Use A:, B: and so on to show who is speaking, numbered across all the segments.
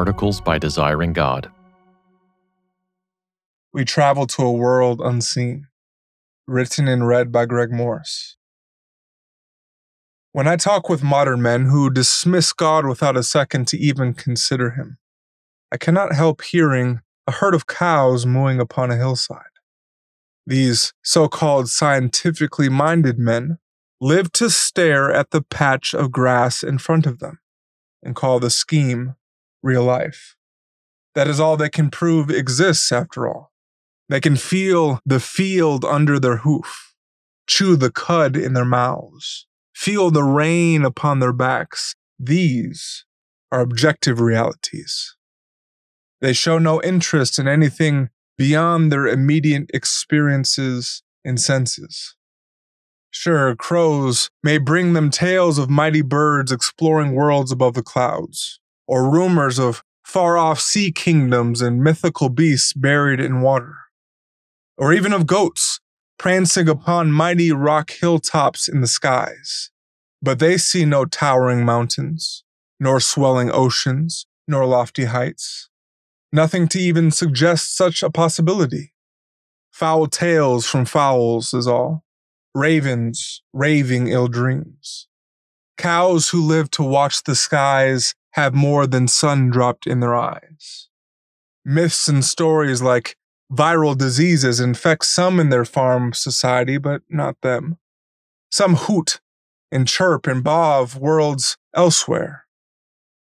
A: Articles by Desiring God.
B: We travel to a world unseen. Written and read by Greg Morse. When I talk with modern men who dismiss God without a second to even consider him, I cannot help hearing a herd of cows mooing upon a hillside. These so called scientifically minded men live to stare at the patch of grass in front of them and call the scheme real life. That is all they can prove exists after all. They can feel the field under their hoof, chew the cud in their mouths, feel the rain upon their backs. These are objective realities. They show no interest in anything beyond their immediate experiences and senses. Sure, crows may bring them tales of mighty birds exploring worlds above the clouds, or rumors of far off sea kingdoms and mythical beasts buried in water, or even of goats prancing upon mighty rock hilltops in the skies. But they see no towering mountains, nor swelling oceans, nor lofty heights. Nothing to even suggest such a possibility. Foul tales from fowls is all ravens raving ill dreams. Cows who live to watch the skies have more than sun dropped in their eyes. Myths and stories like viral diseases infect some in their farm society, but not them. Some hoot and chirp and baa of worlds elsewhere.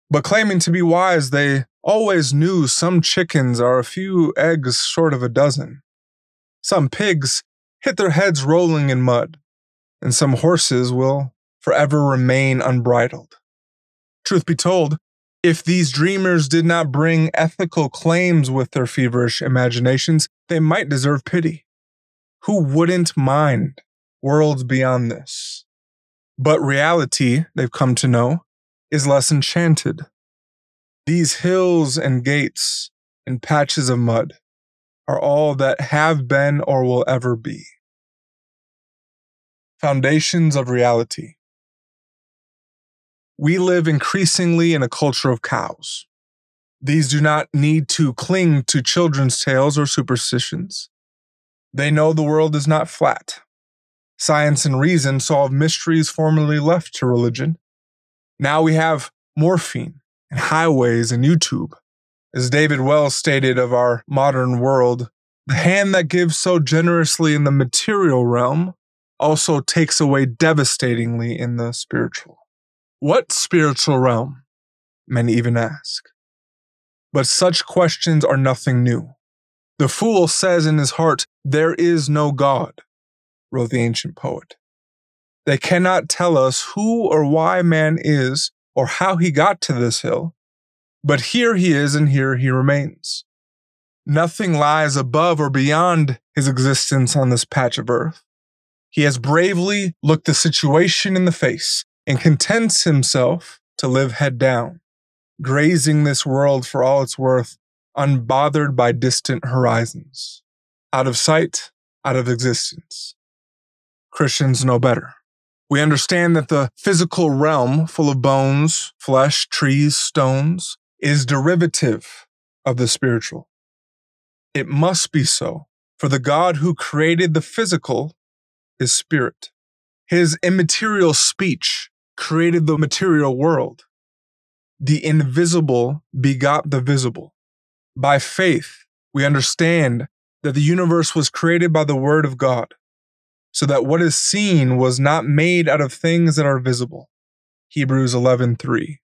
B: But claiming to be wise, they always knew some chickens are a few eggs short of a dozen. Some pigs hit their heads rolling in mud, and some horses will forever remain unbridled. Truth be told, if these dreamers did not bring ethical claims with their feverish imaginations, they might deserve pity. Who wouldn't mind worlds beyond this? But reality, they've come to know, is less enchanted. These hills and gates and patches of mud are all that have been or will ever be. Foundations of Reality We live increasingly in a culture of cows. These do not need to cling to children's tales or superstitions. They know the world is not flat. Science and reason solve mysteries formerly left to religion. Now we have morphine and highways and YouTube. As David Wells stated of our modern world, the hand that gives so generously in the material realm also takes away devastatingly in the spiritual. What spiritual realm? Many even ask. But such questions are nothing new. The fool says in his heart, There is no God, wrote the ancient poet. They cannot tell us who or why man is or how he got to this hill, but here he is and here he remains. Nothing lies above or beyond his existence on this patch of earth. He has bravely looked the situation in the face and contents himself to live head down, grazing this world for all it's worth, unbothered by distant horizons. Out of sight, out of existence. Christians know better. We understand that the physical realm, full of bones, flesh, trees, stones, is derivative of the spiritual. It must be so, for the God who created the physical his spirit. His immaterial speech created the material world. The invisible begot the visible. By faith, we understand that the universe was created by the word of God, so that what is seen was not made out of things that are visible. Hebrews 11:3.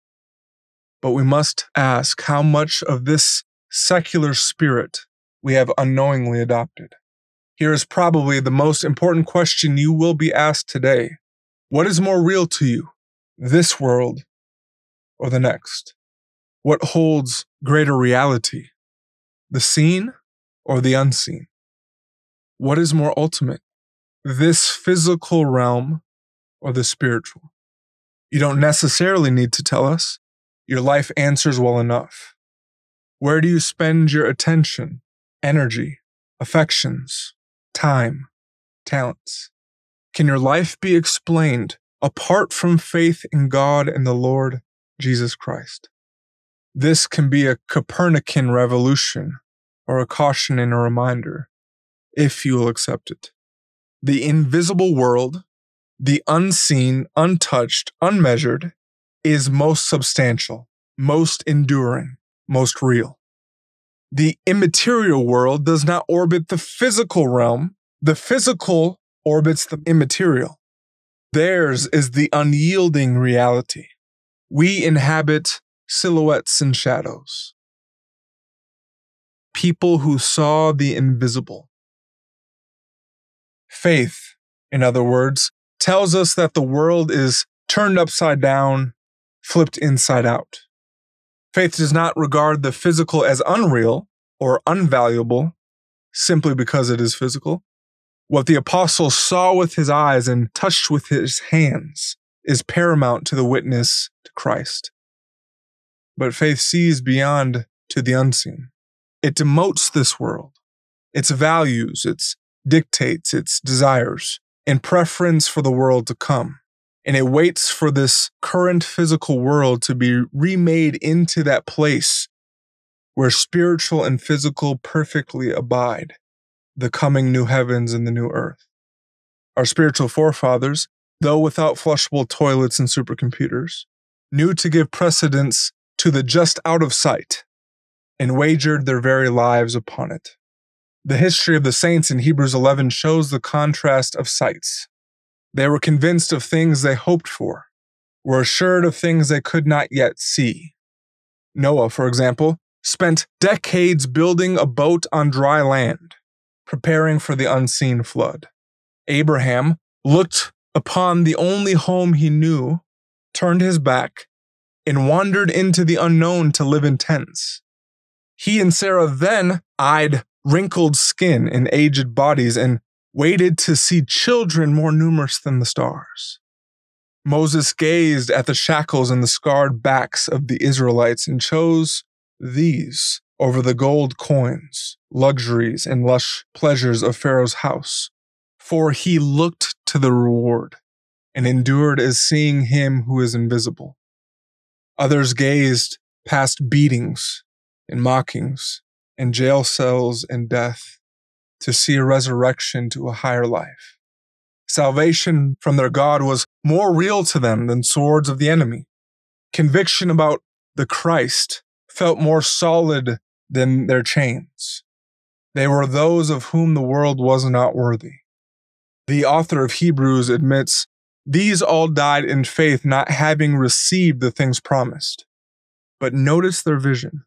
B: But we must ask how much of this secular spirit we have unknowingly adopted. Here is probably the most important question you will be asked today. What is more real to you, this world or the next? What holds greater reality, the seen or the unseen? What is more ultimate, this physical realm or the spiritual? You don't necessarily need to tell us. Your life answers well enough. Where do you spend your attention, energy, affections? time, talents? Can your life be explained apart from faith in God and the Lord Jesus Christ? This can be a Copernican revolution or a caution and a reminder, if you will accept it. The invisible world, the unseen, untouched, unmeasured, is most substantial, most enduring, most real. The immaterial world does not orbit the physical realm, the physical orbits the immaterial. Theirs is the unyielding reality. We inhabit silhouettes and shadows. People who saw the invisible. Faith, in other words, tells us that the world is turned upside down, flipped inside out. Faith does not regard the physical as unreal or unvaluable simply because it is physical. What the apostle saw with his eyes and touched with his hands is paramount to the witness to Christ. But faith sees beyond to the unseen. It demotes this world, its values, its dictates, its desires, in preference for the world to come. And it waits for this current physical world to be remade into that place where spiritual and physical perfectly abide, the coming new heavens and the new earth. Our spiritual forefathers, though without flushable toilets and supercomputers, knew to give precedence to the just out of sight and wagered their very lives upon it. The history of the saints in Hebrews 11 shows the contrast of sights. They were convinced of things they hoped for, were assured of things they could not yet see. Noah, for example, spent decades building a boat on dry land, preparing for the unseen flood. Abraham looked upon the only home he knew, turned his back, and wandered into the unknown to live in tents. He and Sarah then eyed wrinkled skin and aged bodies and waited to see children more numerous than the stars. Moses gazed at the shackles and the scarred backs of the Israelites and chose these over the gold coins, luxuries, and lush pleasures of Pharaoh's house, for he looked to the reward and endured as seeing him who is invisible. Others gazed past beatings and mockings and jail cells and death to see a resurrection to a higher life. Salvation from their God was more real to them than swords of the enemy. Conviction about the Christ felt more solid than their chains. They were those of whom the world was not worthy. The author of Hebrews admits these all died in faith, not having received the things promised. But notice their vision.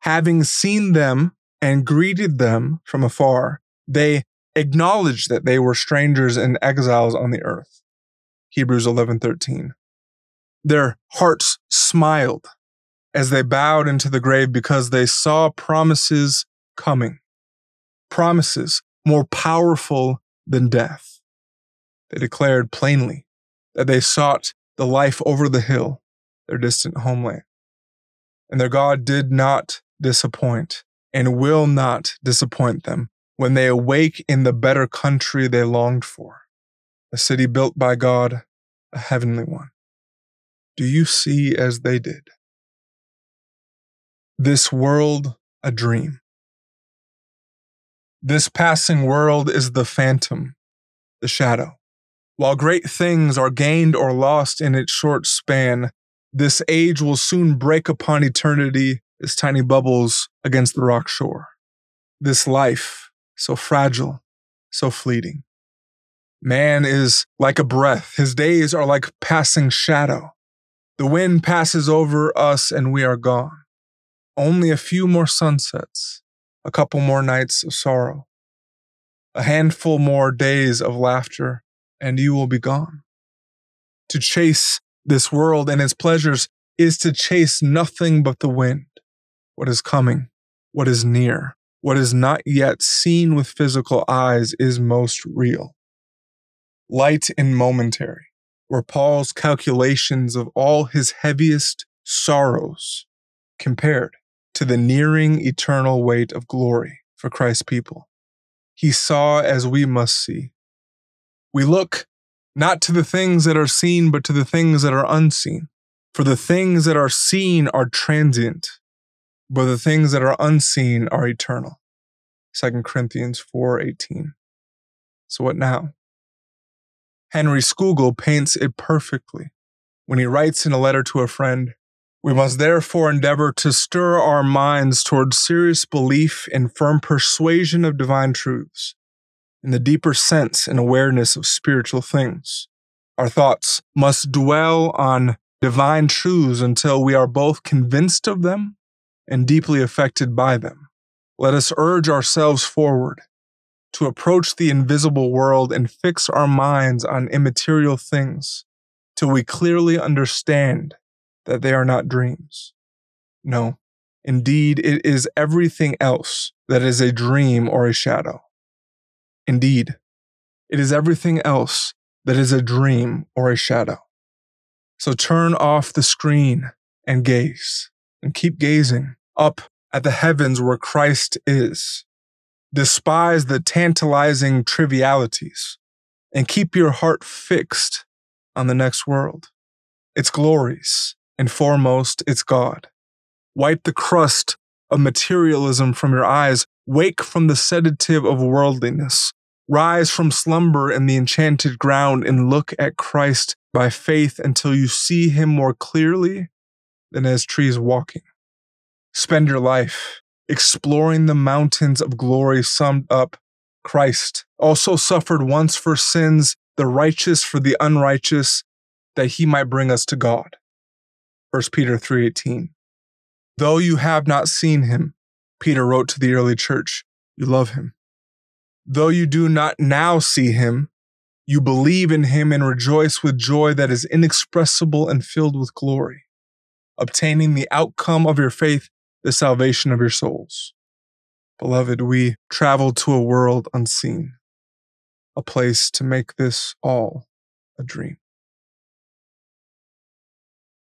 B: Having seen them and greeted them from afar, they acknowledged that they were strangers and exiles on the earth. Hebrews 11:13. Their hearts smiled as they bowed into the grave because they saw promises coming. Promises more powerful than death. They declared plainly that they sought the life over the hill, their distant homeland. And their God did not disappoint and will not disappoint them when they awake in the better country they longed for, a city built by God, a heavenly one. Do you see as they did? This world, a dream. This passing world is the phantom, the shadow. While great things are gained or lost in its short span, this age will soon break upon eternity as tiny bubbles against the rock shore. This life, so fragile, so fleeting. Man is like a breath. His days are like passing shadow. The wind passes over us and we are gone. Only a few more sunsets, a couple more nights of sorrow, a handful more days of laughter, and you will be gone. To chase this world and its pleasures is to chase nothing but the wind what is coming, what is near, what is not yet seen with physical eyes is most real. Light and momentary were Paul's calculations of all his heaviest sorrows compared to the nearing eternal weight of glory for Christ's people. He saw as we must see. We look not to the things that are seen, but to the things that are unseen. For the things that are seen are transient, but the things that are unseen are eternal. 2 Corinthians 4:18. So what now? Henry Scougal paints it perfectly when he writes in a letter to a friend, we must therefore endeavor to stir our minds towards serious belief and firm persuasion of divine truths, in the deeper sense and awareness of spiritual things. Our thoughts must dwell on divine truths until we are both convinced of them and deeply affected by them. Let us urge ourselves forward to approach the invisible world and fix our minds on immaterial things till we clearly understand that they are not dreams. No, indeed, it is everything else that is a dream or a shadow. Indeed, it is everything else that is a dream or a shadow. So turn off the screen and gaze, and keep gazing up at the heavens where Christ is. Despise the tantalizing trivialities, and keep your heart fixed on the next world, its glories, and foremost, its God. Wipe the crust of materialism from your eyes. Wake from the sedative of worldliness. Rise from slumber in the enchanted ground and look at Christ by faith until you see him more clearly than as trees walking. Spend your life exploring the mountains of glory summed up. Christ also suffered once for sins, the righteous for the unrighteous, that he might bring us to God. 1 Peter 3:18. Though you have not seen him, Peter wrote to the early church, you love him. Though you do not now see him, you believe in him and rejoice with joy that is inexpressible and filled with glory, obtaining the outcome of your faith, the salvation of your souls. Beloved, we travel to a world unseen, a place to make this all a dream.